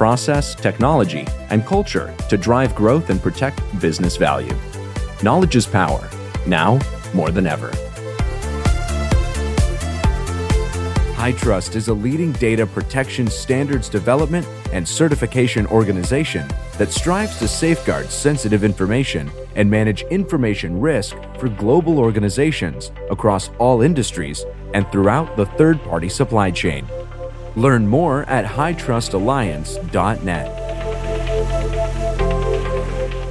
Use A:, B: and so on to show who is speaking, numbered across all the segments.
A: process, technology, and culture to drive growth and protect business value. Knowledge is power, now more than ever. HITRUST is a leading data protection standards development and certification organization that strives to safeguard sensitive information and manage information risk for global organizations across all industries and throughout the third party supply chain. Learn more at hitrustalliance.net.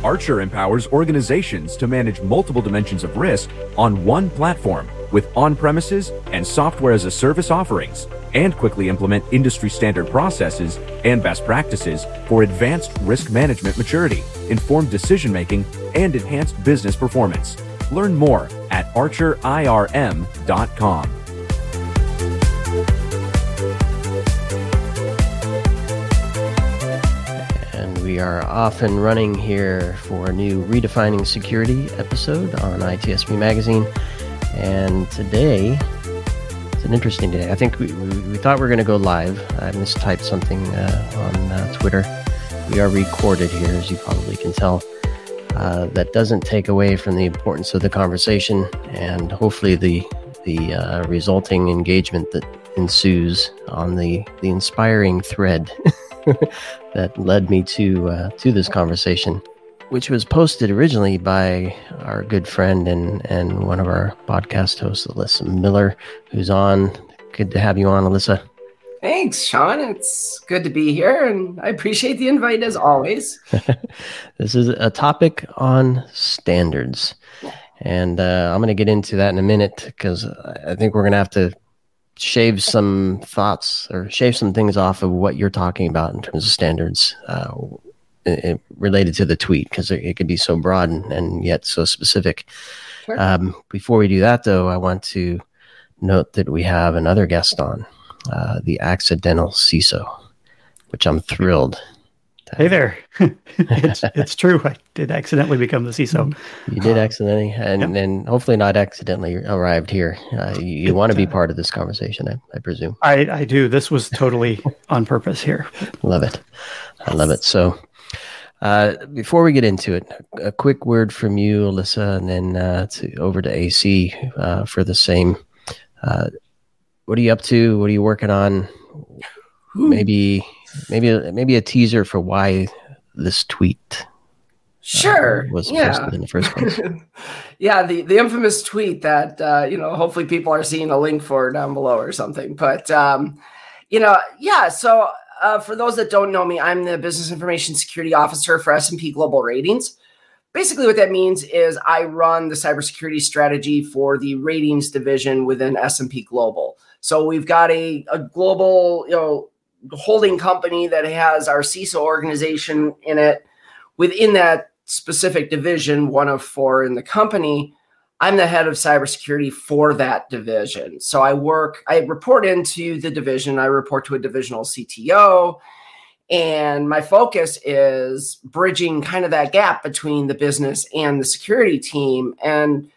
A: Archer empowers organizations to manage multiple dimensions of risk on one platform with on premises and software as a service offerings, and quickly implement industry standard processes and best practices for advanced risk management maturity, informed decision making, and enhanced business performance. Learn more at archerirm.com.
B: We are off and running here for a new Redefining Security episode on ITSP Magazine. And today, it's an interesting day. I think we, we, we thought we were going to go live. I mistyped something uh, on uh, Twitter. We are recorded here, as you probably can tell. Uh, that doesn't take away from the importance of the conversation and hopefully the the uh, resulting engagement that ensues on the the inspiring thread that led me to uh, to this conversation, which was posted originally by our good friend and and one of our podcast hosts, Alyssa Miller, who's on. Good to have you on, Alyssa.
C: Thanks, Sean. It's good to be here, and I appreciate the invite as always.
B: this is a topic on standards, and uh, I'm going to get into that in a minute because I think we're going to have to shave some thoughts or shave some things off of what you're talking about in terms of standards uh, it, related to the tweet because it, it, could be so broad and, and yet so specific. Sure. Um, before we do that, though, I want to note that we have another guest on, uh, the accidental CISO, which I'm thrilled
D: Hey there. it's, it's true. I did accidentally become the CISO.
B: You did accidentally, and, yep. and hopefully not accidentally arrived here. Uh, you, you want to be part of this conversation, I, I presume.
D: I, I do. This was totally on purpose here.
B: Love it. I love it. So, uh, before we get into it, a quick word from you, Alyssa, and then uh, to, over to AC uh, for the same. Uh, what are you up to? What are you working on? Maybe maybe maybe a teaser for why this tweet uh,
C: sure
B: uh, was
C: yeah.
B: posted in the first place.
C: yeah, the the infamous tweet that uh, you know hopefully people are seeing a link for down below or something. But um, you know, yeah. So uh, for those that don't know me, I'm the business information security officer for S&P Global Ratings. Basically, what that means is I run the cybersecurity strategy for the ratings division within S&P Global. So we've got a, a global, you know, holding company that has our CISO organization in it. Within that specific division, one of four in the company, I'm the head of cybersecurity for that division. So I work, I report into the division, I report to a divisional CTO. And my focus is bridging kind of that gap between the business and the security team. And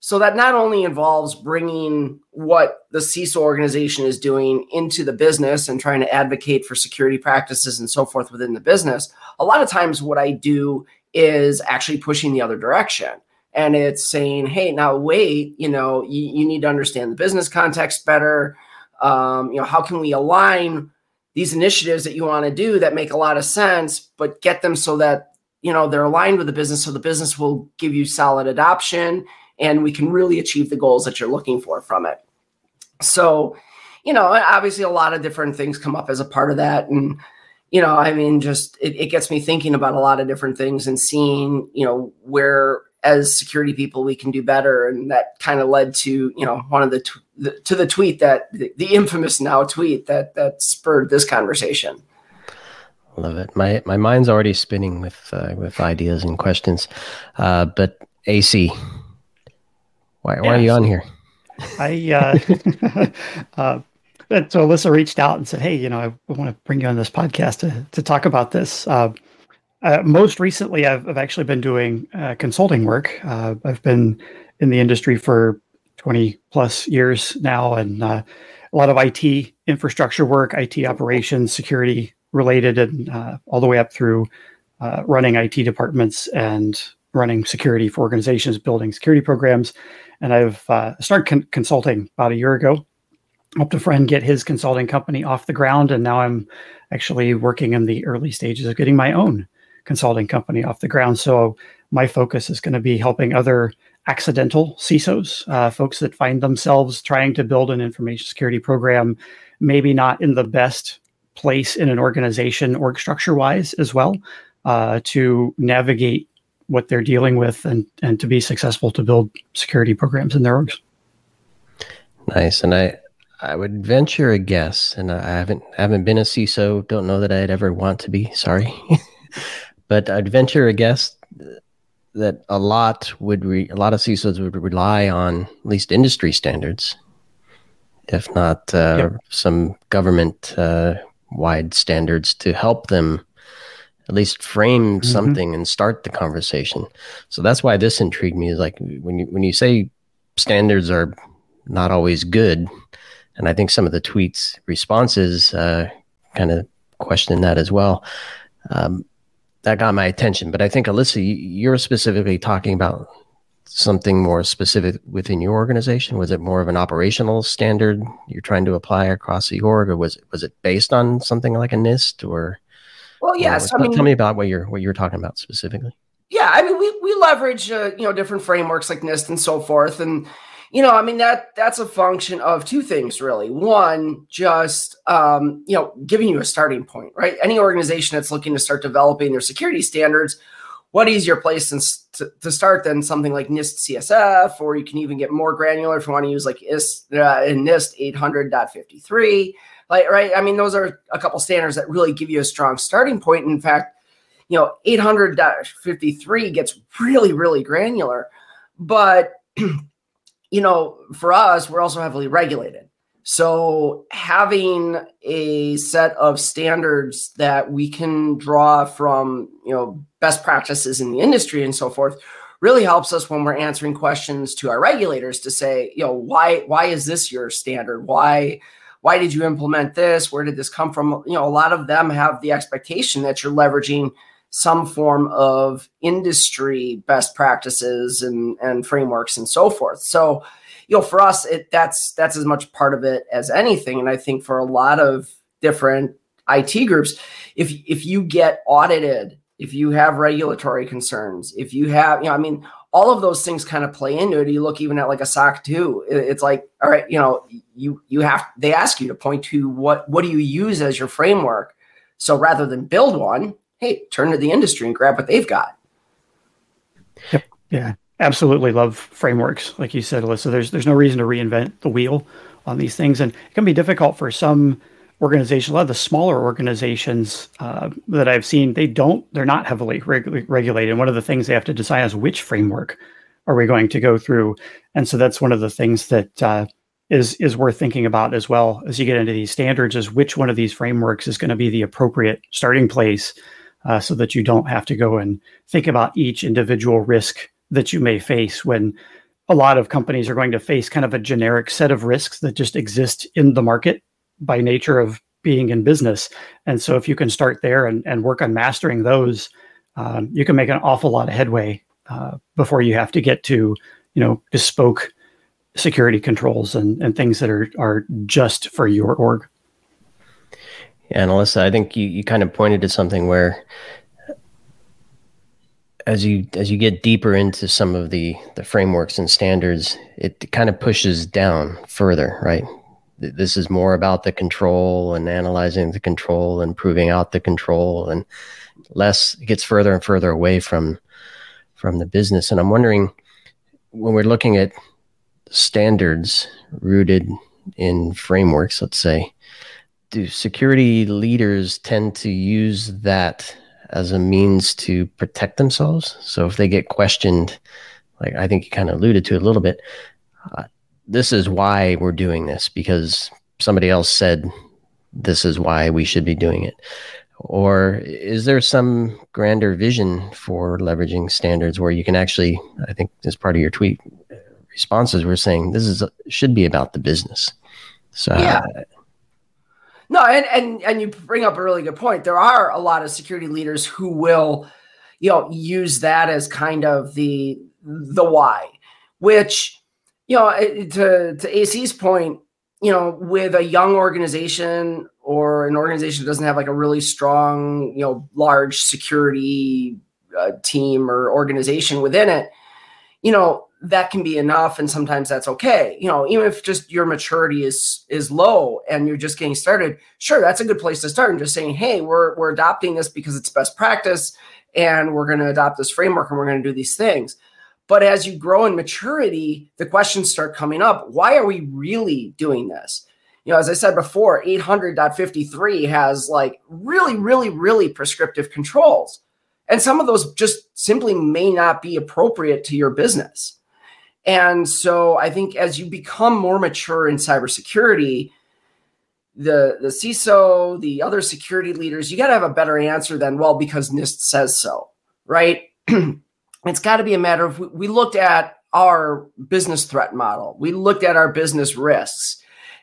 C: so that not only involves bringing what the CISO organization is doing into the business and trying to advocate for security practices and so forth within the business. A lot of times, what I do is actually pushing the other direction. And it's saying, hey, now wait, you know, you, you need to understand the business context better. Um, you know, how can we align these initiatives that you want to do that make a lot of sense, but get them so that, you know, they're aligned with the business so the business will give you solid adoption and we can really achieve the goals that you're looking for from it. So, you know, obviously a lot of different things come up as a part of that. And, you know, I mean, just it, it gets me thinking about a lot of different things and seeing, you know, where as security people we can do better. And that kind of led to, you know, one of the, tw- the to the tweet that the, the infamous now tweet that that spurred this conversation.
B: Love it. My my mind's already spinning with uh, with ideas and questions. Uh, but AC, why, why are you on here?
D: I uh, uh, so Alyssa reached out and said, "Hey, you know, I want to bring you on this podcast to to talk about this." Uh, uh, most recently, I've, I've actually been doing uh, consulting work. Uh, I've been in the industry for twenty plus years now, and uh, a lot of IT infrastructure work, IT operations, security related, and uh, all the way up through running IT departments and running security for organizations, building security programs. And I've started con- consulting about a year ago helped a friend get his consulting company off the ground, and now I'm actually working in the early stages of getting my own consulting company off the ground. So my focus is going to be helping other accidental CISOs, uh, folks that find themselves trying to build an information security program, maybe not in the best place in an organization org structure wise as well, uh, to navigate what they're dealing with and and to be successful to build security programs in their orgs.
B: Nice, and I I would venture a guess, and I haven't haven't been a CISO. Don't know that I'd ever want to be. Sorry, but I'd venture a guess that a lot would re, a lot of CISOs would rely on at least industry standards, if not uh, yep. some government uh, wide standards to help them at least frame mm-hmm. something and start the conversation. So that's why this intrigued me. Is like when you when you say standards are not always good and I think some of the tweets responses uh, kind of question that as well. Um, that got my attention, but I think Alyssa, you're specifically talking about something more specific within your organization. Was it more of an operational standard you're trying to apply across the org, or was it was it based on something like a NIST or?
C: Well, yes.
B: I mean, tell me about what you're what you're talking about specifically.
C: Yeah, I mean, we we leverage uh, you know different frameworks like NIST and so forth, and you know, I mean that that's a function of two things really. One, just um, you know, giving you a starting point, right? Any organization that's looking to start developing their security standards, what easier place to, to start than something like NIST CSF, or you can even get more granular if you want to use like IS, uh, NIST 800.53. Like, right? I mean, those are a couple standards that really give you a strong starting point. In fact, you know, 800.53 gets really, really granular, but you know, for us, we're also heavily regulated. So having a set of standards that we can draw from, you know, best practices in the industry and so forth really helps us when we're answering questions to our regulators to say, you know, why why is this your standard? Why why did you implement this? Where did this come from? You know, a lot of them have the expectation that you're leveraging some form of industry best practices and, and frameworks and so forth. So, you know, for us, it that's that's as much part of it as anything. And I think for a lot of different IT groups, if if you get audited, if you have regulatory concerns, if you have, you know, I mean, all of those things kind of play into it. You look even at like a SOC 2. It's like, all right, you know, you you have they ask you to point to what what do you use as your framework. So rather than build one, hey, turn to the industry and grab what they've got.
D: Yep. Yeah. Absolutely love frameworks, like you said, Alyssa. There's there's no reason to reinvent the wheel on these things, and it can be difficult for some organizations. A lot of the smaller organizations uh, that I've seen, they don't, they're not heavily reg- regulated. And one of the things they have to decide is which framework are we going to go through, and so that's one of the things that uh, is is worth thinking about as well as you get into these standards. Is which one of these frameworks is going to be the appropriate starting place uh, so that you don't have to go and think about each individual risk that you may face when a lot of companies are going to face kind of a generic set of risks that just exist in the market by nature of being in business. And so if you can start there and, and work on mastering those, um, you can make an awful lot of headway uh, before you have to get to, you know, bespoke security controls and, and things that are, are just for your org.
B: Yeah, and Alyssa, I think you, you kind of pointed to something where as you as you get deeper into some of the the frameworks and standards, it kind of pushes down further, right? This is more about the control and analyzing the control and proving out the control, and less gets further and further away from from the business. And I'm wondering when we're looking at standards rooted in frameworks, let's say, do security leaders tend to use that as a means to protect themselves? So if they get questioned, like I think you kind of alluded to a little bit, uh, this is why we're doing this because somebody else said this is why we should be doing it. Or is there some grander vision for leveraging standards where you can actually, I think as part of your tweet responses, we're saying this is should be about the business. So
C: yeah. Uh, no, and, and and you bring up a really good point. There are a lot of security leaders who will, you know, use that as kind of the the why, which, you know, to to AC's point, you know, with a young organization or an organization that doesn't have like a really strong, you know, large security uh, team or organization within it, you know, that can be enough and sometimes that's okay. You know even if just your maturity is is low and you're just getting started sure that's a good place to start and just saying hey we're we're adopting this because it's best practice and we're going to adopt this framework and we're going to do these things but as you grow in maturity the questions start coming up. Why are we really doing this? You know as i said before 800.53 has like really really really prescriptive controls. And some of those just simply may not be appropriate to your business. And so I think as you become more mature in cybersecurity, the the CISO, the other security leaders, you got to have a better answer than well because NIST says so, right? it's got to be a matter of we looked at our business threat model, we looked at our business risks,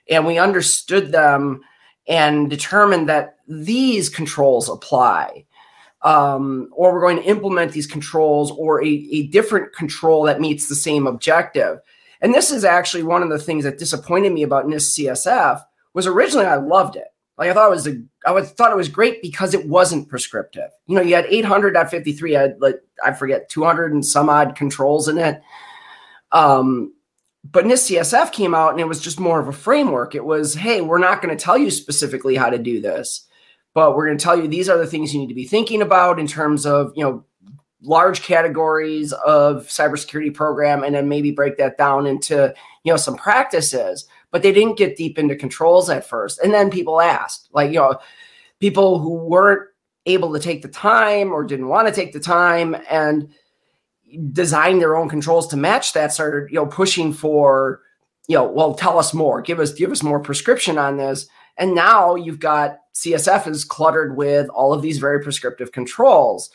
C: and we understood them and determined that these controls apply um, or we're going to implement these controls or a, a different control that meets the same objective. And this is actually one of the things that disappointed me about NIST CSF was originally I loved it. Like I thought it was a, I was, thought it was great because it wasn't prescriptive. You know, you had 800.53, I had like I forget 200 and some odd controls in it. Um, but NIST CSF came out and it was just more of a framework. It was, hey, we're not going to tell you specifically how to do this but we're going to tell you these are the things you need to be thinking about in terms of you know large categories of cybersecurity program and then maybe break that down into you know some practices but they didn't get deep into controls at first and then people asked like you know people who weren't able to take the time or didn't want to take the time and design their own controls to match that started you know pushing for you know well tell us more give us give us more prescription on this and now you've got CSF is cluttered with all of these very prescriptive controls.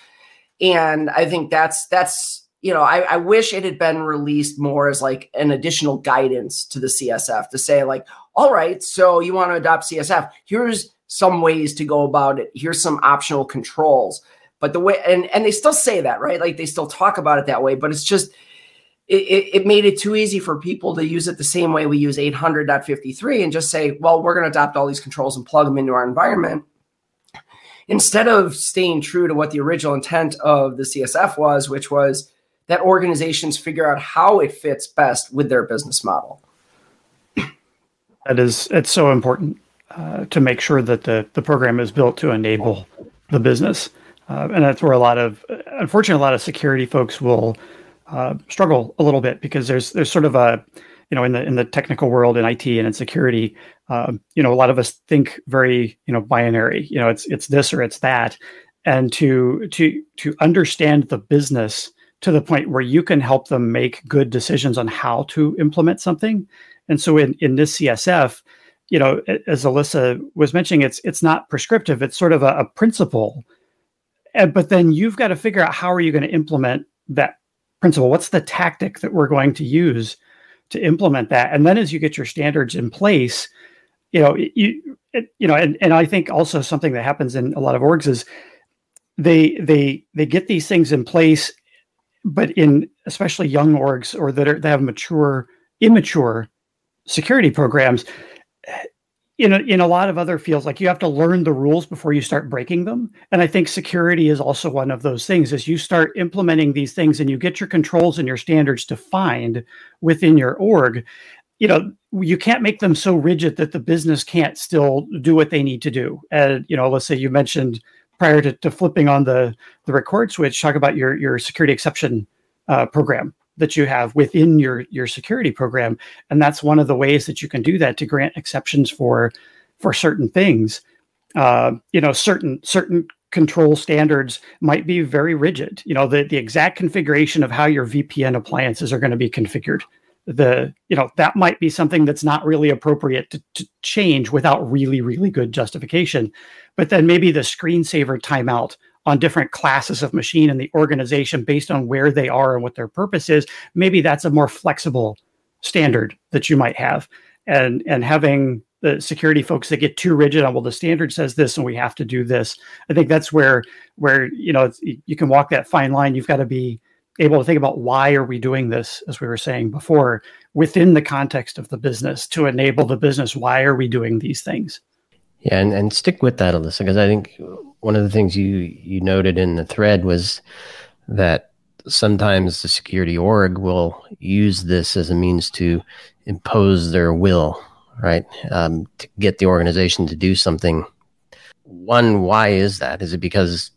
C: And I think that's that's you know, I, I, wish it had been released more as like an additional guidance to the CSF to say, like, all right, so you want to adopt CSF. Here's some ways to go about it. Here's some optional controls. But the way and and they still say that, right? Like they still talk about it that way, but it's just it, it, made it too easy for people to use it the same way we use 800.53 and just say, well, we're going to adopt all these controls and plug them into our environment. Instead of staying true to what the original intent of the CSF was, which was that organizations figure out how it fits best with their business model.
D: That is, it's so important uh, to make sure that the, the program is built to enable the business. Uh, and that's where a lot of, unfortunately, a lot of security folks will uh, struggle a little bit because there's there's sort of a you know in the in the technical world in IT and in security, uh, you know a lot of us think very you know binary. You know it's it's this or it's that, and to to to understand the business to the point where you can help them make good decisions on how to implement something. And so in in NIST CSF, you know, as Alyssa was mentioning, it's it's not prescriptive. It's sort of a, a principle, and, but then you've got to figure out how are you going to implement that principle what's the tactic that we're going to use to implement that and then as you get your standards in place you know you it, you know and, and i think also something that happens in a lot of orgs is they they they get these things in place but in especially young orgs or that are that have mature immature security programs eh, in a, in a lot of other fields like you have to learn the rules before you start breaking them. And i think security is also one of those things as you start implementing these things and you get your controls and your standards defined within your org you know you can't make them so rigid that the business can't still do what they need to do. And you know let's say you mentioned prior to, to flipping on the the record switch talk about your your security exception uh, program that you have within your your security program and that's one of the ways that you can do that to grant exceptions for for certain things. Uh, you know, certain certain control standards might be very rigid. You know, the, the exact configuration of how your VPN appliances are going to be configured. The, you know, that might be something that's not really appropriate to, to change without really, really good justification. But then maybe the screensaver timeout on different classes of machine in the organization based on where they are and what their purpose is, maybe that's a more flexible standard that you might have. And and having the security folks that get too rigid on well the standard says this and we have to do this i think that's where where you know you can walk that fine line you've got to be able to think about why are we doing this as we were saying before within the context of the business to enable the business why are we doing these things
B: yeah and, and stick with that alyssa because i think one of the things you you noted in the thread was that sometimes the security org will use this as a means to impose their will right? Um, to get the organization to do something. One, why is that? Is it because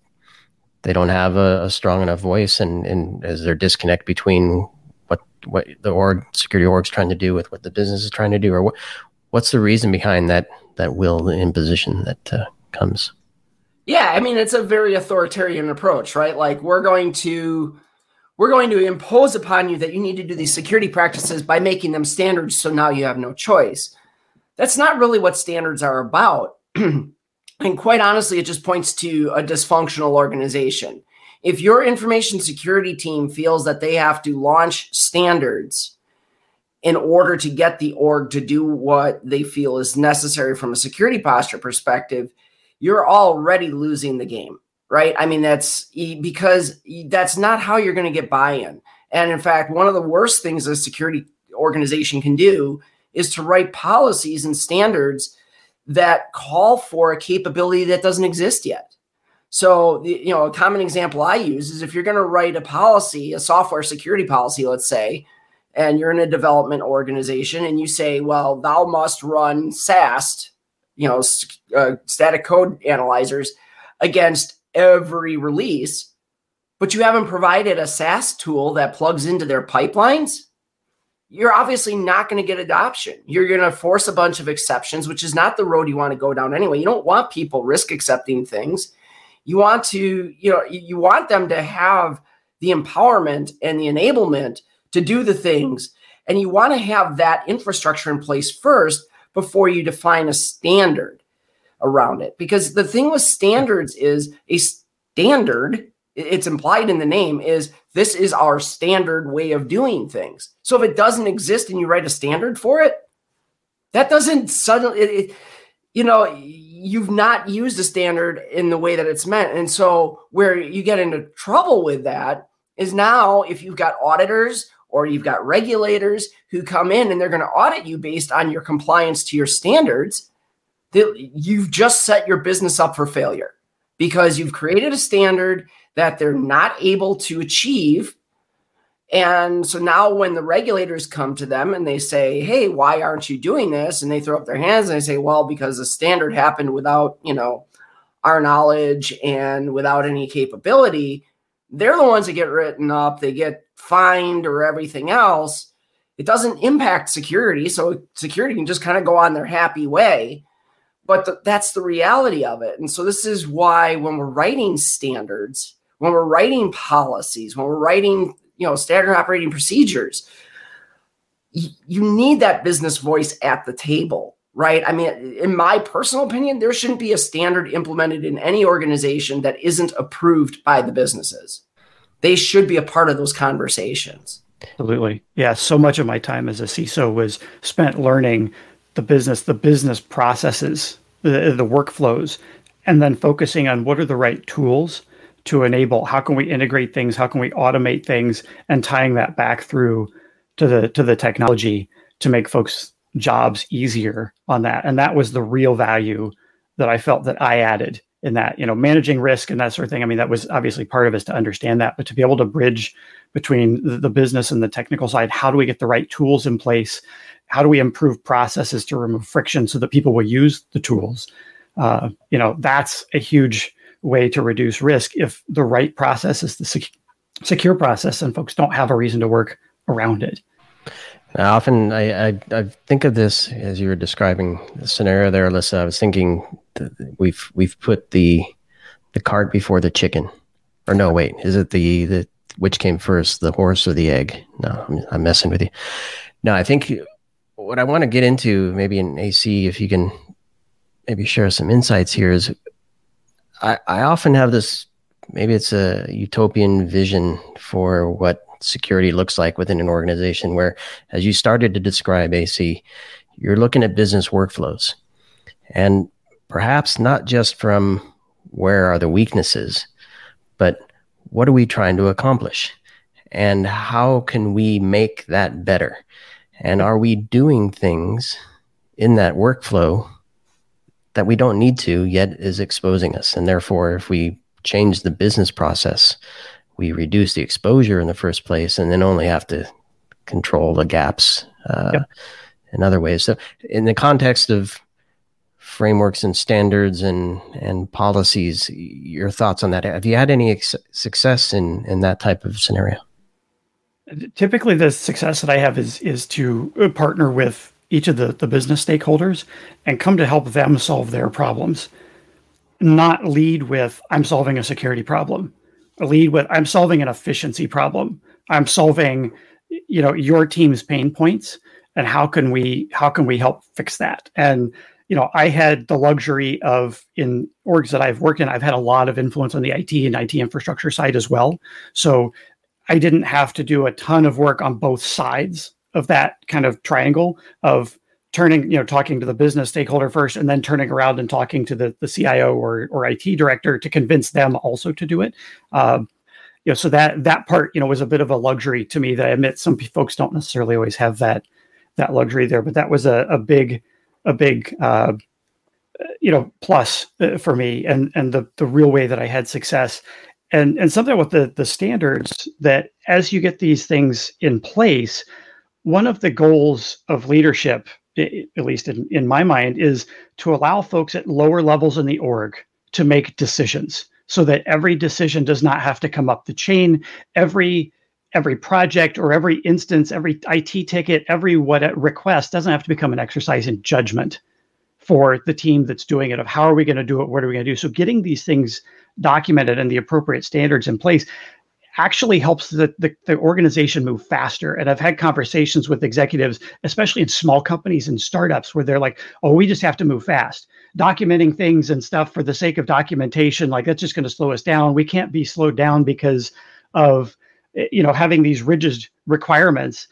B: they don't have a, a strong enough voice, and, and is there disconnect between what what the org security org is trying to do with what the business is trying to do, or what what's the reason behind that that will imposition that uh, comes?
C: Yeah, I mean it's a very authoritarian approach, right? Like we're going to we're going to impose upon you that you need to do these security practices by making them standards so now you have no choice that's not really what standards are about. and quite honestly, it just points to a dysfunctional organization. If your information security team feels that they have to launch standards in order to get the org to do what they feel is necessary from a security posture perspective, you're already losing the game, right? I mean, that's because that's not how you're going to get buy in. And in fact, one of the worst things a security organization can do is to write policies and standards that call for a capability that doesn't exist yet. So, you know, a common example I use is if you're going to write a policy, a software security policy, let's say, and you're in a development organization and you say, well, thou must run SAST, you know, uh, static code analyzers against every release, but you haven't provided a SAST tool that plugs into their pipelines you're obviously not going to get adoption. You're going to force a bunch of exceptions, which is not the road you want to go down anyway. You don't want people risk accepting things. You want to, you know, you want them to have the empowerment and the enablement to do the things. And you want to have that infrastructure in place first before you define a standard around it. Because the thing with standards is a standard it's implied in the name is this is our standard way of doing things. So if it doesn't exist and you write a standard for it, that doesn't suddenly, it, it, you know, you've not used a standard in the way that it's meant. And so where you get into trouble with that is now if you've got auditors or you've got regulators who come in and they're going to audit you based on your compliance to your standards, that you've just set your business up for failure because you've created a standard that they're hmm. not able to achieve. And so now when the regulators come to them and they say, "Hey, why aren't you doing this?" and they throw up their hands and they say, "Well, because the standard happened without, you know, our knowledge and without any capability." They're the ones that get written up, they get fined or everything else. It doesn't impact security, so security can just kind of go on their happy way but the, that's the reality of it. And so this is why when we're writing standards, when we're writing policies, when we're writing, you know, standard operating procedures, you need that business voice at the table, right? I mean, in my personal opinion, there shouldn't be a standard implemented in any organization that isn't approved by the businesses. They should be a part of those conversations.
D: Absolutely. Yeah. So much of my time as a CISO was spent learning the business, the business processes, the, the workflows, and then focusing on what are the right tools to enable how can we integrate things? How can we automate things? And tying that back through to the to the technology to make folks jobs easier on that. And that was the real value that i felt that i added in that you know managing risk and that sort of thing. I mean that was obviously part of us to understand that but to be able to bridge between the, business and the technical side how do we get the right tools in place? How do we improve processes to remove friction so that people will use the tools? Uh, you know, that's a huge way to reduce risk if the right process is the sec- secure process and folks don't have a reason to work around it.
B: I often I, I, I think of this as you were describing the scenario there, Alyssa. I was thinking we've we've put the the cart before the chicken, or no, wait, is it the the which came first, the horse or the egg? No, I'm, I'm messing with you. No, I think what I want to get into, maybe in AC, if you can maybe share some insights here, is I, I often have this. Maybe it's a utopian vision for what security looks like within an organization where as you started to describe AC you're looking at business workflows and perhaps not just from where are the weaknesses but what are we trying to accomplish and how can we make that better and are we doing things in that workflow that we don't need to yet is exposing us and therefore if we change the business process we reduce the exposure in the first place and then only have to control the gaps uh, yep. in other ways. So, in the context of frameworks and standards and and policies, your thoughts on that? Have you had any ex- success in in that type of scenario?
D: Typically, the success that I have is is to partner with each of the the business stakeholders and come to help them solve their problems, not lead with "I'm solving a security problem." lead with i'm solving an efficiency problem. I'm solving you know your team's pain points and how can we how can we help fix that? And you know i had the luxury of in orgs that i've worked in i've had a lot of influence on the it and it infrastructure side as well. So i didn't have to do a ton of work on both sides of that kind of triangle of turning, you know, talking to the business stakeholder first and then turning around and talking to the, the CIO or, or IT director to convince them also to do it. Um, you know, so that that part, you know, was a bit of a luxury to me that I admit some folks don't necessarily always have that that luxury there, but that was a, a big a big uh, you know plus uh, for me and and the the real way that I had success and and something with the the standards that as you get these things in place one of the goals of leadership at least in, in my mind, is to allow folks at lower levels in the org to make decisions so that every decision does not have to come up the chain. Every every project or every instance, every IT ticket, every what uh, request doesn't have to become an exercise in judgment for the team that's doing it of how are we going to do it, what are we going to do. So getting these things documented and the appropriate standards in place actually helps the, the, the, organization move faster. And I've had conversations with executives, especially in small companies and startups, where they're like, oh, we just have to move fast. Documenting things and stuff for the sake of documentation, like that's just going to slow us down. We can't be slowed down because of you know having these rigid requirements.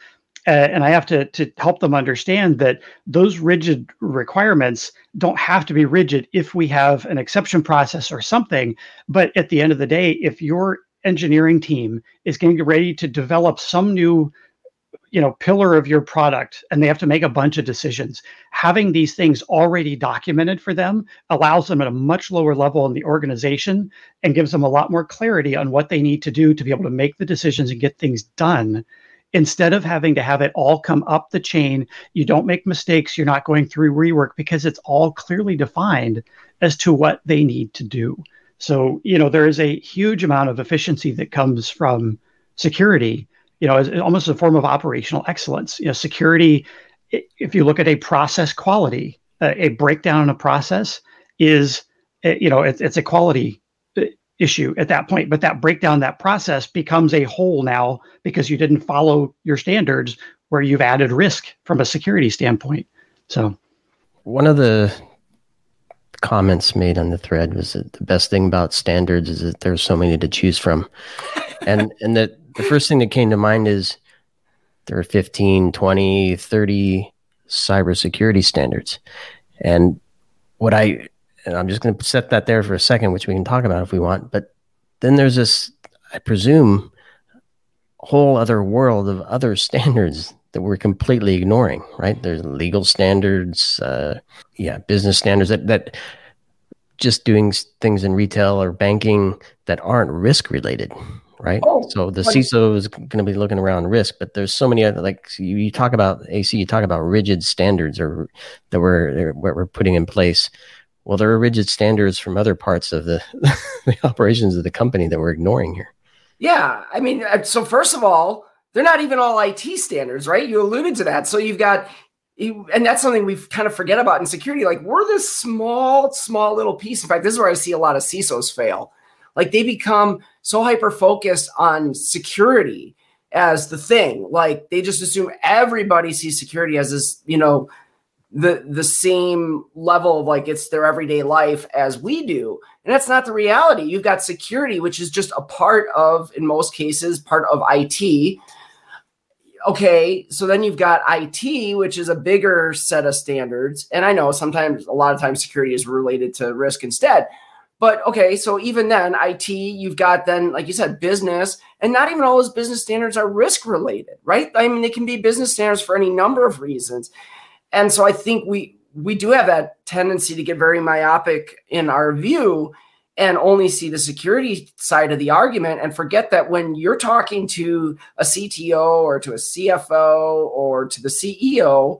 D: Uh, and I have to to help them understand that those rigid requirements don't have to be rigid if we have an exception process or something. But at the end of the day, if you're engineering team is getting ready to develop some new you know pillar of your product and they have to make a bunch of decisions. Having these things already documented for them allows them at a much lower level in the organization and gives them a lot more clarity on what they need to do to be able to make the decisions and get things done. Instead of having to have it all come up the chain you don't make mistakes you're not going through rework because it's all clearly defined as to what they need to do so, you know, there is a huge amount of efficiency that comes from security, you know, as almost a form of operational excellence. You know, security, if you look at a process quality, a breakdown in a process is, you know, it's, it's a quality uh, issue at that point. But that breakdown, that process becomes a hole now because you didn't follow your standards where you've added risk from a security standpoint. So,
B: one of the comments made on the thread was that the best thing about standards is that there's so many to choose from. and and that the first thing that came to mind is there are 15, 20, 30 cybersecurity standards. And what I and I'm just going to set that there for a second, which we can talk about if we want. But then there's this, I presume, whole other world of other standards that we're completely ignoring, right? There's legal standards, uh, yeah, business standards that, that just doing things in retail or banking that aren't risk related, right? Oh, so the CISO is going to be looking around risk, but there's so many other like you, you talk about AC, you talk about rigid standards or that we're what we're putting in place. Well, there are rigid standards from other parts of the, the operations of the company that we're ignoring here.
C: Yeah, I mean, uh, so first of all, they're not even all IT standards, right? You alluded to that. So you've got, and that's something we kind of forget about in security. Like we're this small, small little piece. In fact, this is where I see a lot of CISOs fail. Like they become so hyper focused on security as the thing. Like they just assume everybody sees security as this, you know, the the same level of like it's their everyday life as we do and that's not the reality you've got security which is just a part of in most cases part of IT okay so then you've got IT which is a bigger set of standards. And I know sometimes a lot of times security is related to risk instead. But okay so even then IT you've got then like you said business. And not even all those business standards are risk related right? I mean they can be business standards for any number of reasons. And so I think we we do have that tendency to get very myopic in our view and only see the security side of the argument and forget that when you're talking to a CTO or to a CFO or to the CEO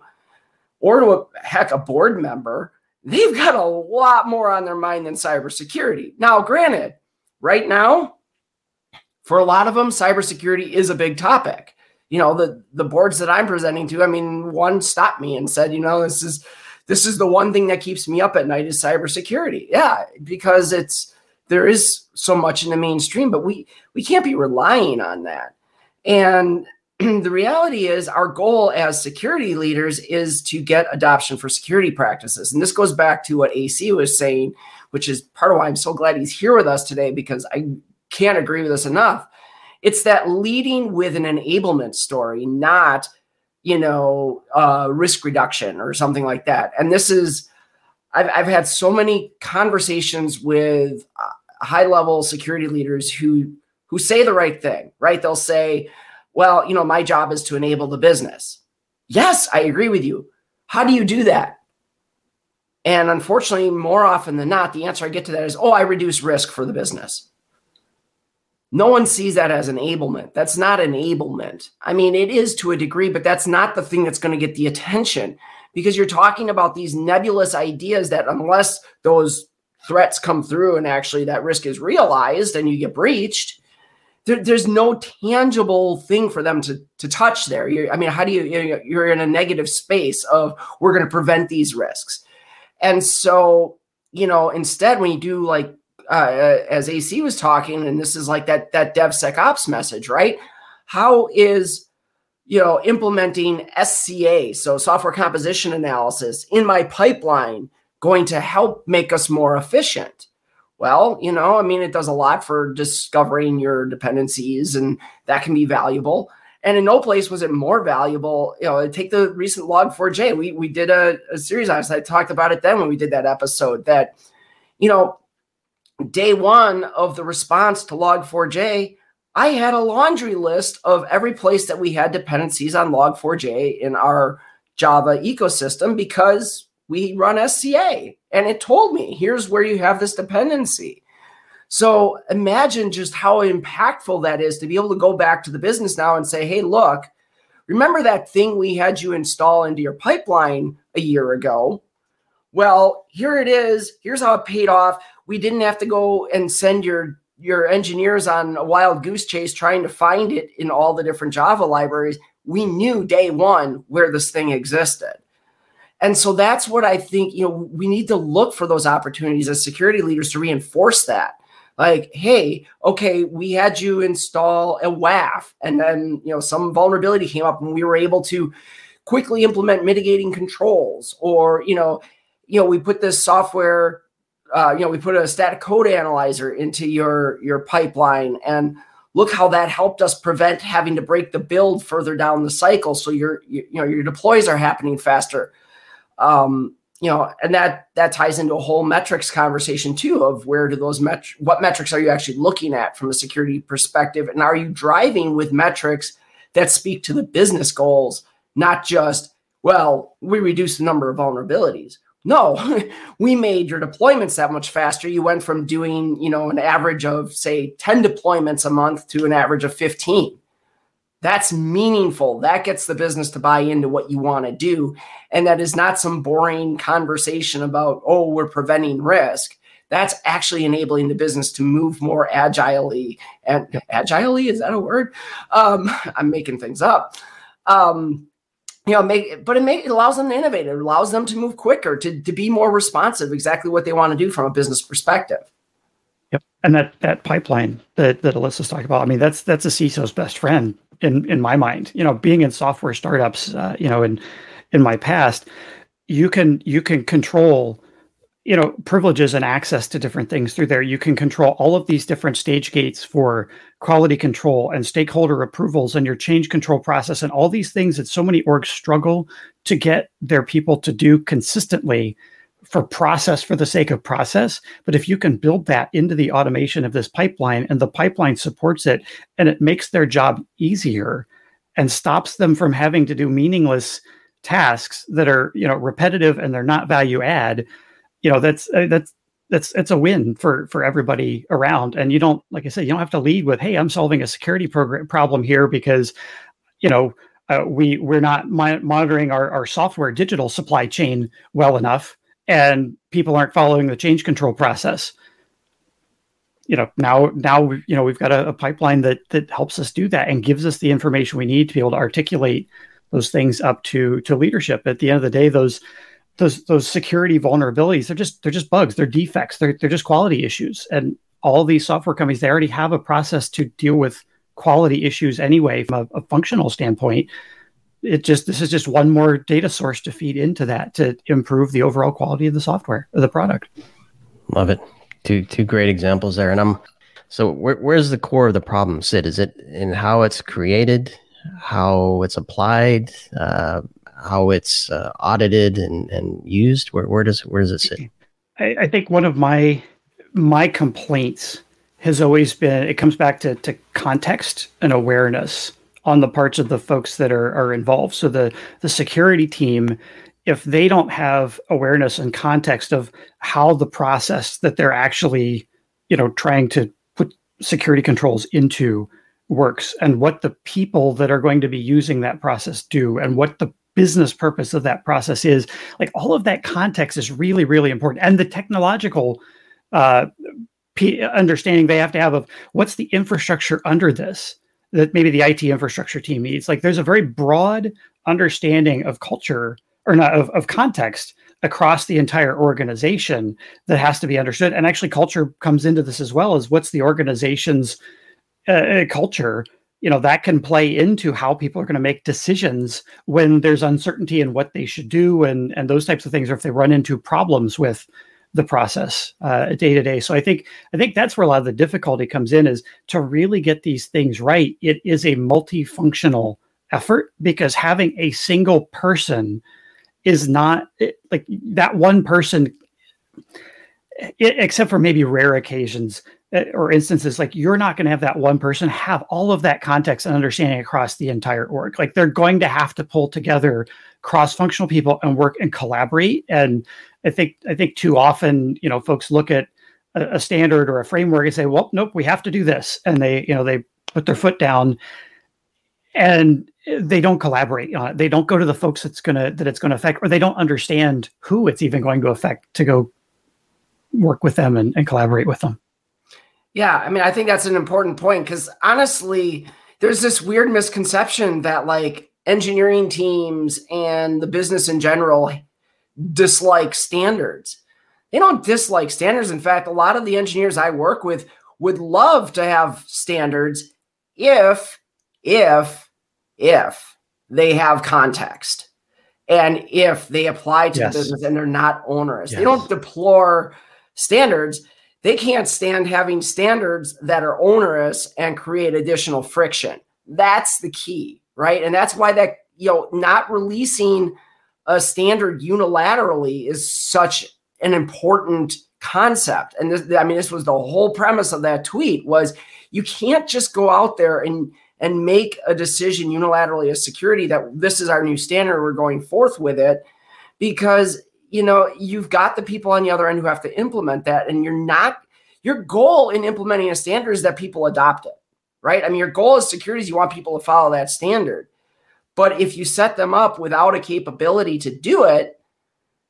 C: or to a heck a board member, they've got a lot more on their mind than cybersecurity. Now, granted, right now, for a lot of them, cybersecurity is a big topic you know the the boards that i'm presenting to i mean one stopped me and said you know this is this is the one thing that keeps me up at night is cybersecurity. Yeah because it's there is so much in the mainstream but we we can't be relying on that. And the reality is our goal as security leaders is to get adoption for security practices. And this goes back to what ac was saying which is part of why i'm so glad he's here with us today because i can't agree with this enough. It's that leading with an enablement story, not you know uh, risk reduction or something like that. And this is I've I've had so many conversations with uh, high level security leaders who who say the right thing, right? They'll say, "Well, you know, my job is to enable the business." Yes, I agree with you. How do you do that? And unfortunately, more often than not, the answer I get to that is, "Oh, I reduce risk for the business." No one sees that as enablement. That's not enablement. I mean, it is to a degree, but that's not the thing that's going to get the attention because you're talking about these nebulous ideas that, unless those threats come through and actually that risk is realized and you get breached, there, there's no tangible thing for them to, to touch there. You're, I mean, how do you, you're in a negative space of we're going to prevent these risks. And so, you know, instead, when you do like uh, as AC was talking, and this is like that that DevSecOps message, right? How is you know implementing SCA, so software composition analysis, in my pipeline going to help make us more efficient? Well, you know, I mean, it does a lot for discovering your dependencies, and that can be valuable. And in no place was it more valuable. You know, take the recent Log4j. We we did a, a series on it. I talked about it then when we did that episode. That you know, day one of the response to log4j i had a laundry list of every place that we had dependencies on log4j in our java ecosystem because we run sca and it told me here's where you have this dependency. So imagine just how impactful that is to be able to go back to the business now and say hey look remember that thing we had you install into your pipeline a year ago? Well here it is. Here's how it paid off we didn't have to go and send your your engineers on a wild goose chase trying to find it in all the different Java libraries. We knew day one where this thing existed. And so that's what I think, you know, we need to look for those opportunities as security leaders to reinforce that. Like, hey, okay, we had you install a WAF, and then, you know, some vulnerability came up and we were able to quickly implement mitigating controls or, you know, you know, we put this software uh, you know, we put a static code analyzer into your your pipeline, and look how that helped us prevent having to break the build further down the cycle. So your you, you know your deploys are happening faster. Um, you know, and that that ties into a whole metrics conversation too of where do those met what metrics are you actually looking at from a security perspective, and are you driving with metrics that speak to the business goals, not just well, we reduce the number of vulnerabilities. No, we made your deployments that much faster. You went from doing, you know, an average of say 10 deployments a month to an average of 15. That's meaningful. That gets the business to buy into what you want to do. And that is not some boring conversation about, oh, we're preventing risk. that's actually enabling the business to move more agilely and agilely is that a word um, i'm making things up um, you know make but it, make, it allows them to innovate. It allows them to move quicker to, to be more responsive exactly what they want to do from a business perspective.
D: Yep and that that pipeline that that alyssa's talking about i mean that's that's a ciso's best friend in in my mind. You know being in software startups uh, you know in in my past you can you can control you know privileges and access to different things through there. You can control all of these different stage gates for quality control and stakeholder approvals and your change control process and all these things that so many orgs struggle to get their people to do consistently for process for the sake of process. But if you can build that into the automation of this pipeline and the pipeline supports it and it makes their job easier and stops them from having to do meaningless tasks that are you know repetitive and they're not value add you know that's uh, that's that's it's a win for for everybody around. And you don't like i said you don't have to lead with hey i'm solving a security program problem here because you know uh, we we're not mi- monitoring our, our software digital supply chain well enough and people aren't following the change control process. You know now now you know we've got a, a pipeline that that helps us do that and gives us the information we need to be able to articulate those things up to to leadership. At the end of the day those those those security vulnerabilities they're just they're just bugs they're defects they're, they're just quality issues. And all these software companies they already have a process to deal with quality issues anyway from a, a functional standpoint. It just this is just one more data source to feed into that to improve the overall quality of the software of the product.
B: Love it. Two two great examples there. And i'm so where, where's the core of the problem sit? Is it in how it's created how it's applied uh, how it's uh, audited and, and used? Where, where does where does it sit?
D: I, I, think one of my my complaints has always been it comes back to, to context and awareness on the parts of the folks that are, are involved. So the the security team, if they don't have awareness and context of how the process that they're actually, you know, trying to put security controls into works and what the people that are going to be using that process do and what the business purpose of that process is like all of that context is really really important. And the technological uh, p- understanding they have to have of what's the infrastructure under this that maybe the IT infrastructure team needs. Like there's a very broad understanding of culture or not of, of context across the entire organization that has to be understood. And actually culture comes into this as well as what's the organization's uh, culture you know that can play into how people are going to make decisions when there's uncertainty in what they should do and and those types of things or if they run into problems with the process day to day so i think i think that's where a lot of the difficulty comes in is to really get these things right it is a multifunctional effort because having a single person is not it, like that one person it, except for maybe rare occasions Uh, or instances like you're not going to have that one person have all of that context and understanding across the entire org like they're going to have to pull together cross-functional people and work and collaborate and i think i think too often you know folks look at a, a standard or a framework and say well nope we have to do this and they you know they put their foot down and they don't collaborate on it. They don't go to the folks that's gonna that it's gonna affect, or they don't understand who it's even going to affect to go work with them and, and collaborate with them.
C: Yeah, I mean, I think that's an important point because honestly, there's this weird misconception that like engineering teams and the business in general dislike standards. They don't dislike standards. In fact, a lot of the engineers I work with would love to have standards if, if, if they have context and if they apply to yes. the business and they're not onerous. Yes. They don't deplore standards they can't stand having standards that are onerous and create additional friction. That's the key, right? And that's why that, you know, not releasing a standard unilaterally is such an important concept. And this, I mean, this was the whole premise of that tweet was you can't just go out there and and make a decision unilaterally as security that this is our new standard, we're going forth with it, because you know, you've got the people on the other end who have to implement that. And you're not, your goal in implementing a standard is that people adopt it, right? I mean, your goal as security is you want people to follow that standard. But if you set them up without a capability to do it,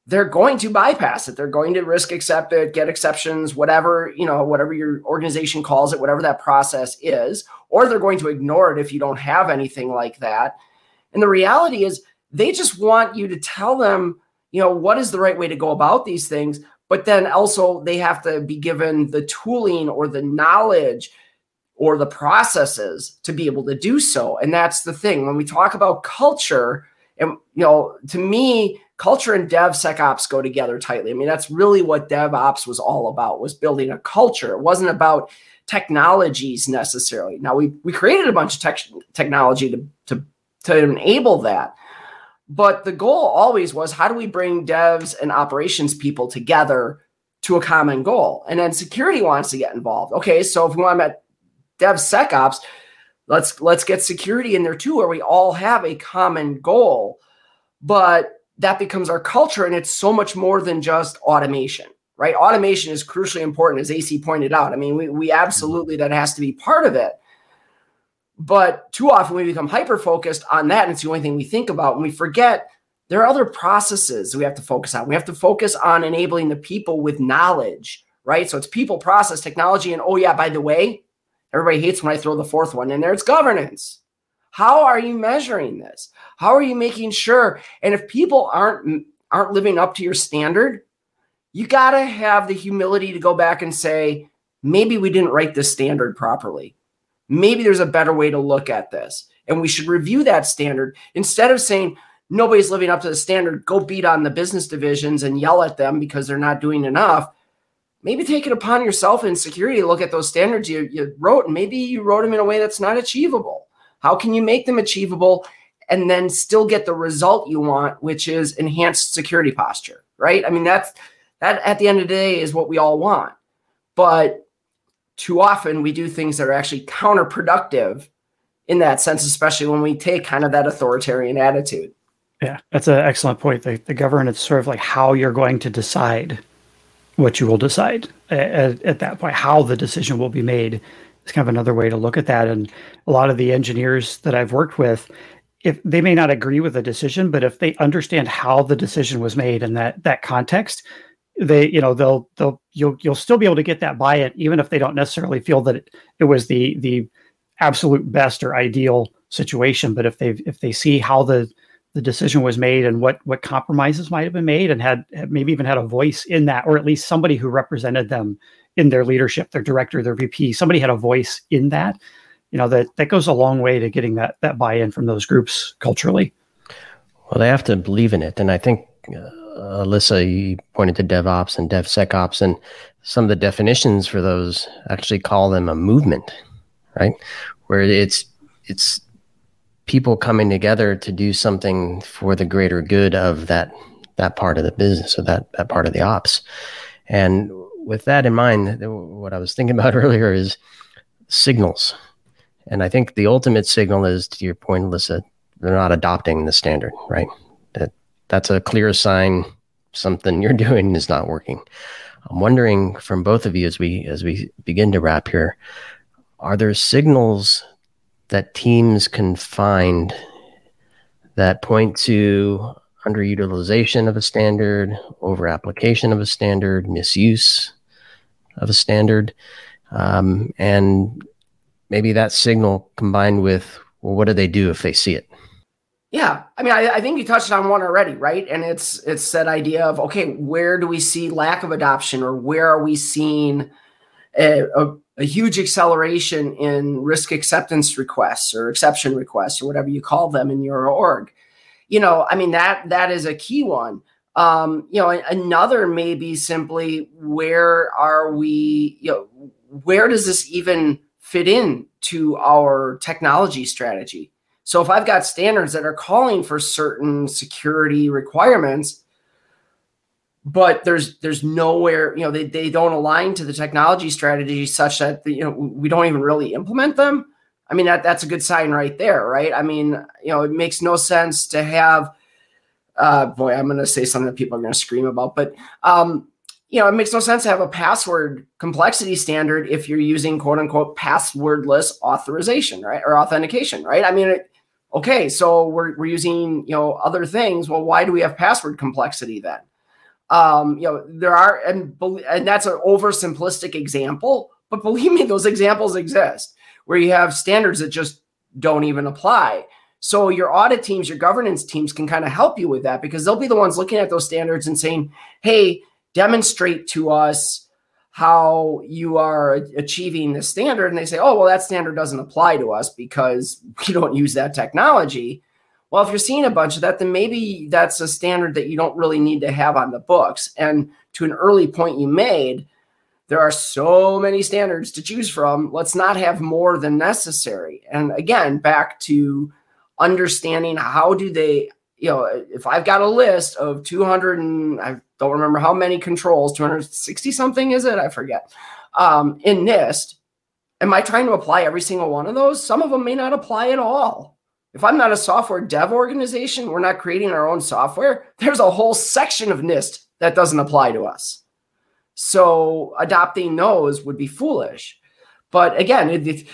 C: they're going to bypass it. They're going to risk accept it, get exceptions, whatever, you know, whatever your organization calls it, whatever that process is, or they're going to ignore it if you don't have anything like that. And the reality is they just want you to tell them, you know, what is the right way to go about these things, but then also they have to be given the tooling or the knowledge or the processes to be able to do so. And that's the thing. When we talk about culture, and you know, to me, culture and DevSecOps go together tightly. I mean, that's really what DevOps was all about, was building a culture. It wasn't about technologies necessarily. Now we we created a bunch of tech, technology to, to to enable that. But the goal always was how do we bring devs and operations people together to a common goal? And then security wants to get involved. Okay, so if we want to met DevSecOps, let's let's get security in there too, where we all have a common goal. But that becomes our culture, and it's so much more than just automation, right? Automation is crucially important, as AC pointed out. I mean, we, we mm-hmm. absolutely that has to be part of it. But too often we become hyper focused on that, and it's the only thing we think about, and we forget there are other processes we have to focus on. We have to focus on enabling the people with knowledge, right? So it's people, process, technology, and oh yeah, by the way, everybody hates when I throw the fourth one in there. It's governance. How are you measuring this? How are you making sure? And if people aren't aren't living up to your standard, you got to have the humility to go back and say, maybe we didn't write this standard properly maybe there's a better way to look at this. And we should review that standard instead of saying nobody's living up to the standard, go beat on the business divisions and yell at them because they're not doing enough. Maybe take it upon yourself in security to look at those standards you, you wrote, and maybe you wrote them in a way that's not achievable. How can you make them achievable and then still get the result you want, which is enhanced security posture, right? I mean, that's that at the end of the day is what we all want. But too often we do things that are actually counterproductive in that sense, especially when we take kind of that authoritarian attitude.
D: Yeah, that's an excellent point. The, the governance sort of like how you're going to decide what you will decide at, at that point, how the decision will be made is kind of another way to look at that. And a lot of the engineers that I've worked with, if they may not agree with the decision, but if they understand how the decision was made in that that context, they you know they'll they'll you'll you'll still be able to get that buy-in even if they don't necessarily feel that it, it was the the absolute best or ideal situation. But if they if they see how the the decision was made and what what compromises might have been made and had maybe even had a voice in that or at least somebody who represented them in their leadership their director their vp somebody had a voice in that you know that that goes a long way to getting that that buy-in from those groups culturally.
B: Well they have to believe in it. And i think uh, Alyssa, you pointed to DevOps and DevSecOps, and some of the definitions for those actually call them a movement, right? Where it's it's people coming together to do something for the greater good of that that part of the business or that that part of the ops. And with that in mind, what I was thinking about earlier is signals. And I think the ultimate signal is, to your point, Alyssa, they're not adopting the standard, right? That's a clear sign something you're doing is not working. I'm wondering from both of you as we as we begin to wrap here, are there signals that teams can find that point to underutilization of a standard, over application of a standard, misuse of a standard, um, and maybe that signal combined with well, what do they do if they see it?
C: Yeah, I mean, I, I, think you touched on one already, right? And it's it's that idea of okay, where do we see lack of adoption, or where are we seeing a, a, a huge acceleration in risk acceptance requests or exception requests or whatever you call them in your org? You know, I mean that that is a key one. Um, you know, another maybe simply where are we? You know, where does this even fit in to our technology strategy? So if I've got standards that are calling for certain security requirements, but there's there's nowhere, you know, they, they don't align to the technology strategy such that you know we don't even really implement them. I mean that that's a good sign right there, right? I mean, you know, it makes no sense to have uh boy, I'm gonna say something that people are gonna scream about, but um you know, it makes no sense to have a password complexity standard if you're using quote unquote passwordless authorization, right? Or authentication, right? I mean, it, okay, so we're, we're using, you know, other things. Well, why do we have password complexity then? Um, you know, there are, and and that's an oversimplistic example, but believe me, those examples exist where you have standards that just don't even apply. So your audit teams, your governance teams can kind of help you with that because they'll be the ones looking at those standards and saying, "Hey, demonstrate to us how you are achieving the standard." And they say, "Oh, well, that standard doesn't apply to us because we don't use that technology." Well, if you're seeing a bunch of that, then maybe that's a standard that you don't really need to have on the books. And to an early point you made, there are so many standards to choose from. Let's not have more than necessary. And again, back to understanding how do they you know if i've got a list of 200 and i don't remember how many controls 260 something is it? I forget. Um, in nist am i trying to apply every single one of those? Some of them may not apply at all. If i'm not a software dev organization we're not creating our own software there's a whole section of nist that doesn't apply to us. So adopting those would be foolish. But again it, it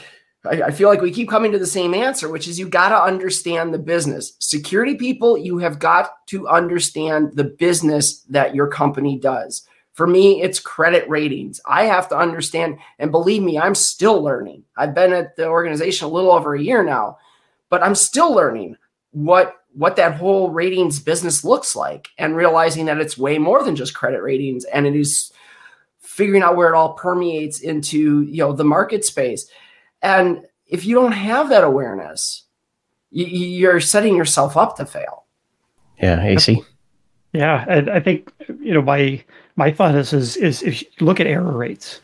C: I, I feel like we keep coming to the same answer, which is you got to understand the business. Security people, you have got to understand the business that your company does. For me, it's credit ratings. I have to understand, and believe me, I'm still learning. I've been at the organization a little over a year now, but I'm still learning what what that whole ratings business looks like and realizing that it's way more than just credit ratings and it is figuring out where it all permeates into you know the market space and if you don't have that awareness, you're setting yourself up to fail.
B: Yeah, AC.
D: Yeah, and I think you know my my thought is is, is if you look at error rates,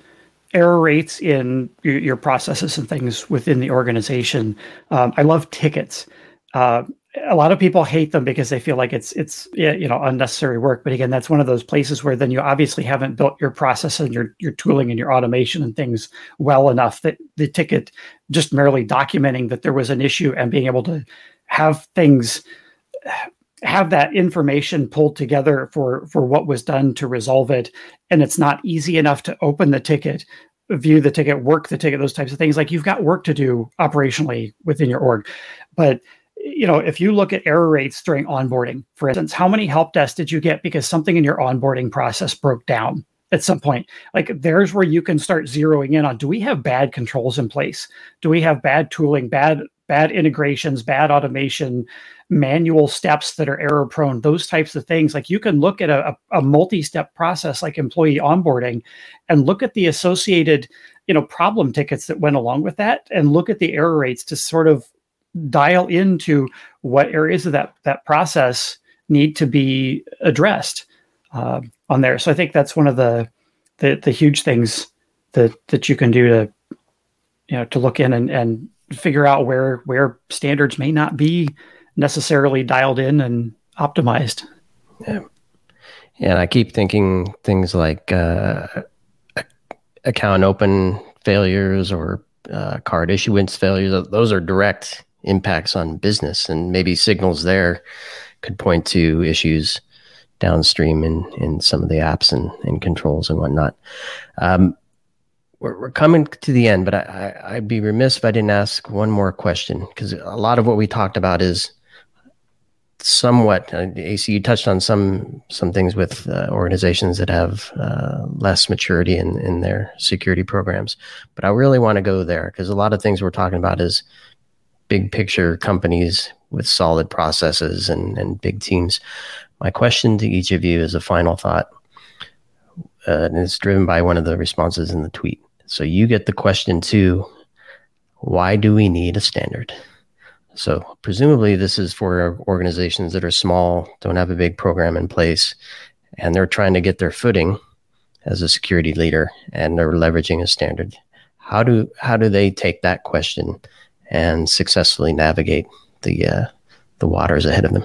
D: error rates in your, your processes and things within the organization. Um, I love tickets. Uh, a lot of people hate them because they feel like it's it's you know unnecessary work. But again that's one of those places where then you obviously haven't built your process and your your tooling and your automation and things well enough that the ticket just merely documenting that there was an issue and being able to have things have that information pulled together for for what was done to resolve it and it's not easy enough to open the ticket view the ticket work the ticket those types of things. Like you've got work to do operationally within your org. But you know, if you look at error rates during onboarding, for instance, how many help desks did you get because something in your onboarding process broke down at some point? Like there's where you can start zeroing in on do we have bad controls in place? Do we have bad tooling, bad bad integrations, bad automation, manual steps that are error prone, those types of things. Like you can look at a, a multi-step process like employee onboarding and look at the associated, you know, problem tickets that went along with that and look at the error rates to sort of dial into what areas of that that process need to be addressed uh, on there. So I think that's one of the, the the huge things that that you can do to you know to look in and, and figure out where where standards may not be necessarily dialed in and optimized.
B: Yeah. Yeah, and I keep thinking things like uh, account open failures or uh, card issuance failures. Those are direct impacts on business and maybe signals there could point to issues downstream in, in some of the apps and, and controls and whatnot. Um, we're, we're coming to the end, but I, I, would be remiss if I didn't ask one more question because a lot of what we talked about is somewhat uh, AC. You touched on some some things with uh, organizations that have uh, less maturity in in their security programs, but I really want to go there because a lot of things we're talking about is big picture companies with solid processes and, and big teams. My question to each of you is a final thought, uh, and it's driven by one of the responses in the tweet. So you get the question too why do we need a standard? So presumably this is for organizations that are small, don't have a big program in place, and they're trying to get their footing as a security leader and they're leveraging a standard. How do how do they take that question and successfully navigate the uh, the waters ahead of them.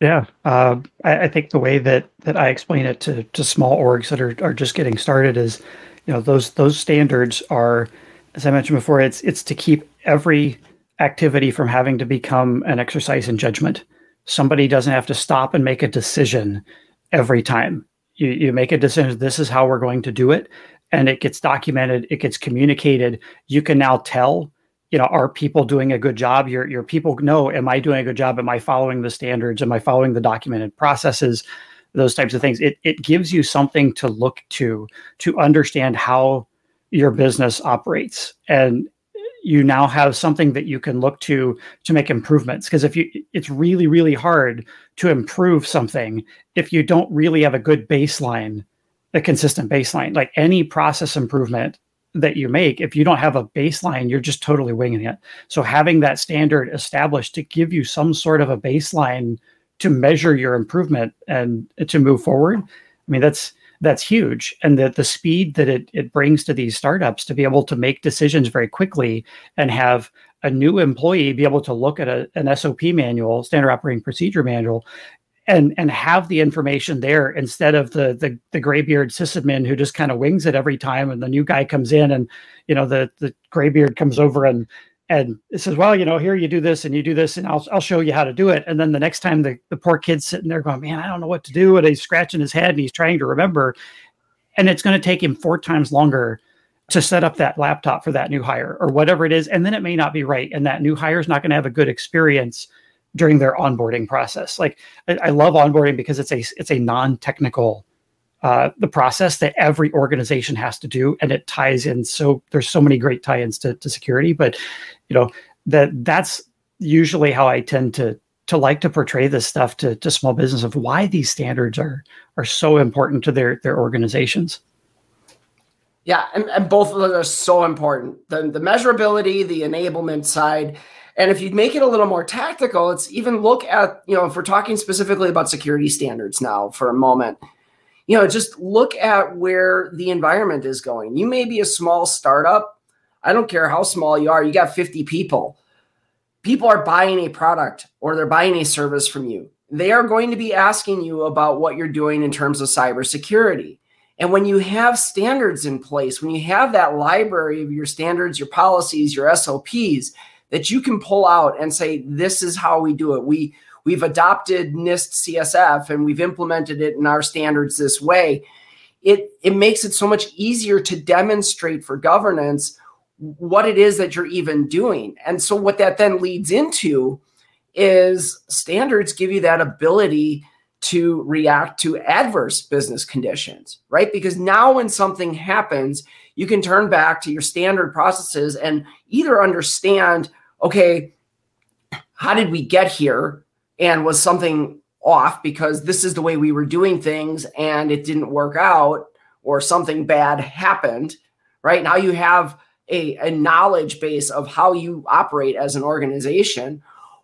D: Yeah, uh, I, I, think the way that that I explain it to to small orgs that are are just getting started is, you know, those those standards are, as I mentioned before, it's it's to keep every activity from having to become an exercise in judgment. Somebody doesn't have to stop and make a decision every time. You you make a decision. This is how we're going to do it, and it gets documented. It gets communicated. You can now tell you know are people doing a good job? Your your people know am i doing a good job? Am i following the standards? Am i following the documented processes? Those types of things. It it gives you something to look to to understand how your business operates. And you now have something that you can look to to make improvements. Because if you it's really really hard to improve something if you don't really have a good baseline a consistent baseline. Like any process improvement that you make if you don't have a baseline you're just totally winging it. So having that standard established to give you some sort of a baseline to measure your improvement and to move forward i mean that's that's huge. And that the speed that it, it brings to these startups to be able to make decisions very quickly and have a new employee be able to look at a, an sop manual standard operating procedure manual and and have the information there instead of the the, the graybeard sysadmin who just kind of wings it every time and the new guy comes in and you know the the graybeard comes over and and says, well, you know, here you do this and you do this, and I'll, I'll show you how to do it. And then the next time the, the poor kid's sitting there going, man, I don't know what to do. And he's scratching his head and he's trying to remember. And it's going to take him four times longer to set up that laptop for that new hire or whatever it is. And then it may not be right. And that new hire is not going to have a good experience during their onboarding process. Like I, I love onboarding because it's a it's a non-technical uh, the process that every organization has to do, and it ties in. So there's so many great tie-ins to, to security, but you know that that's usually how I tend to to like to portray this stuff to, to small business of why these standards are are so important to their their organizations.
C: Yeah, and, and both of those are so important. The the measurability, the enablement side. And if you make it a little more tactical, it's even look at, you know, if we're talking specifically about security standards now for a moment, you know, just look at where the environment is going. You may be a small startup. I don't care how small you are, you got 50 people. People are buying a product or they're buying a service from you. They are going to be asking you about what you're doing in terms of cybersecurity. And when you have standards in place, when you have that library of your standards, your policies, your SOPs that you can pull out and say, this is how we do it. We we've adopted NIST CSF and we've implemented it in our standards this way. It, it makes it so much easier to demonstrate for governance what it is that you're even doing. And so, what that then leads into is standards give you that ability to react to adverse business conditions, right? Because now when something happens, you can turn back to your standard processes and either understand, okay, how did we get here? and was something off because this is the way we were doing things and it didn't work out or something bad happened, right? Now you have a, a knowledge base of how you operate as an organization,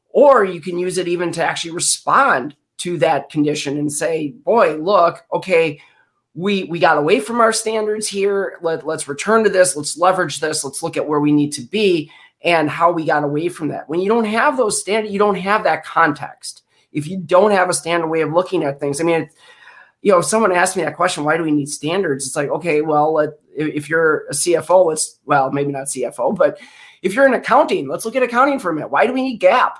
C: or you can use it even to actually respond to that condition and say, boy, look, okay, we we got away from our standards here. Let, let's return to this. Let's leverage this. Let's look at where we need to be and how we got away from that. When you don't have those standards, you don't have that context. If you don't have a standard way of looking at things, I mean, you know, if someone asked me that question, why do we need standards? It's like, okay, well, let, if you're a CFO, let's, well, maybe not CFO, but if you're in accounting, let's look at accounting for a minute. Why do we need GAAP?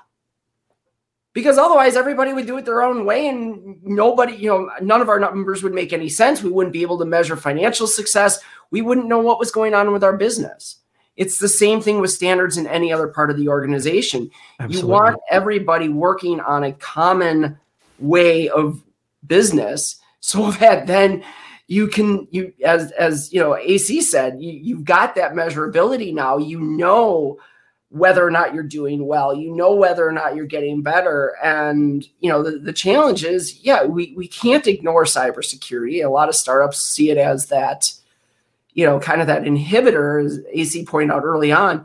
C: Because otherwise, everybody would do it their own way, and nobody, you know, none of our numbers would make any sense. We wouldn't be able to measure financial success. We wouldn't know what was going on with our business. It's the same thing with standards in any other part of the organization. Absolutely. You want everybody working on a common way of business so that then you can you as as you know AC said you, you've got that measurability now you know whether or not you're doing well you know whether or not you're getting better and you know the, the challenge is yeah we, we can't ignore cybersecurity a lot of startups see it as that you know, kind of that inhibitor, as AC pointed out early on.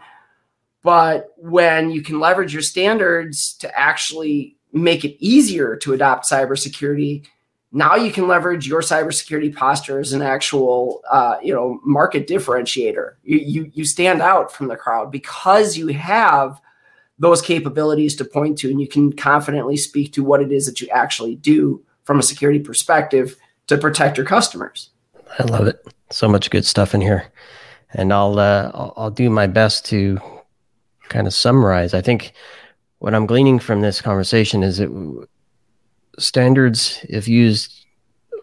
C: But when you can leverage your standards to actually make it easier to adopt cybersecurity, now you can leverage your cybersecurity posture as an actual, uh, you know, market differentiator. You, you you stand out from the crowd because you have those capabilities to point to, and you can confidently speak to what it is that you actually do from a security perspective to protect your customers.
B: I love it. So much good stuff in here, and I'll uh, I'll, do my best to kind of summarize. I think what I'm gleaning from this conversation is that standards, if used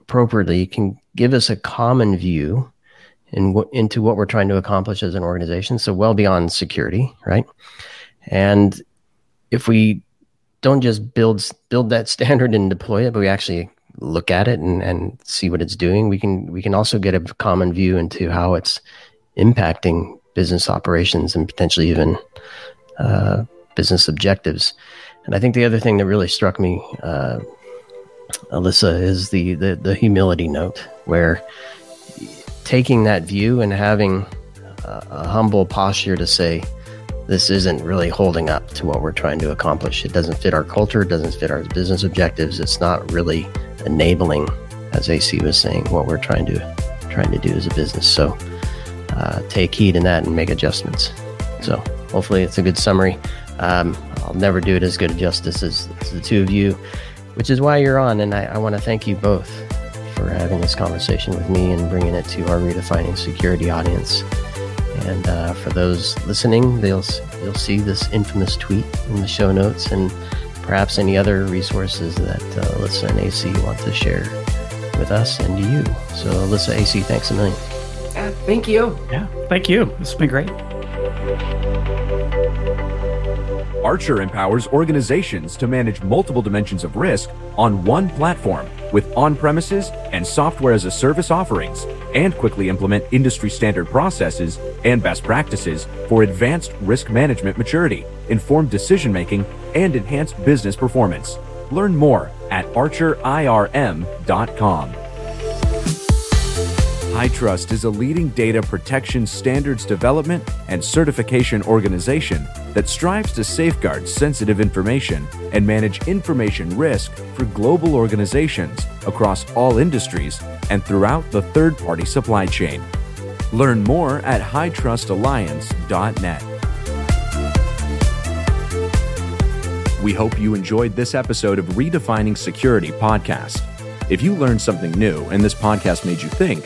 B: appropriately, can give us a common view in w- into what we're trying to accomplish as an organization. So well beyond security, right? And if we don't just build build that standard and deploy it, but we actually look at it and, and see what it's doing. We can we can also get a common view into how it's impacting business operations and potentially even uh, business objectives. And I think the other thing that really struck me, uh, Alyssa, is the, the the humility note, where taking that view and having a, a humble posture to say, this isn't really holding up to what we're trying to accomplish. It doesn't fit our culture, it doesn't fit our business objectives. It's not really enabling, as AC was saying, what we're trying to trying to do as a business. So uh, take heed in that and make adjustments. So hopefully it's a good summary. Um, I'll never do it as good a justice as, as, the two of you, which is why you're on. And I, I want to thank you both for having this conversation with me and bringing it to our redefining security audience. And uh, for those listening, they'll you'll see this infamous tweet in the show notes, and perhaps any other resources that uh, Alyssa and AC want to share with us and you. So, Alyssa, AC, thanks a million.
C: Yeah, thank you.
D: Yeah, thank you. This has been great.
A: Archer empowers organizations to manage multiple dimensions of risk on one platform with on premises and software as a service offerings, and quickly implement industry standard processes and best practices for advanced risk management maturity, informed decision making, and enhanced business performance. Learn more at archerirm.com. HITRUST is a leading data protection standards development and certification organization that strives to safeguard sensitive information and manage information risk for global organizations across all industries and throughout the third party supply chain. Learn more at HITRUSTalliance.net. We hope you enjoyed this episode of Redefining Security podcast. If you learned something new and this podcast made you think,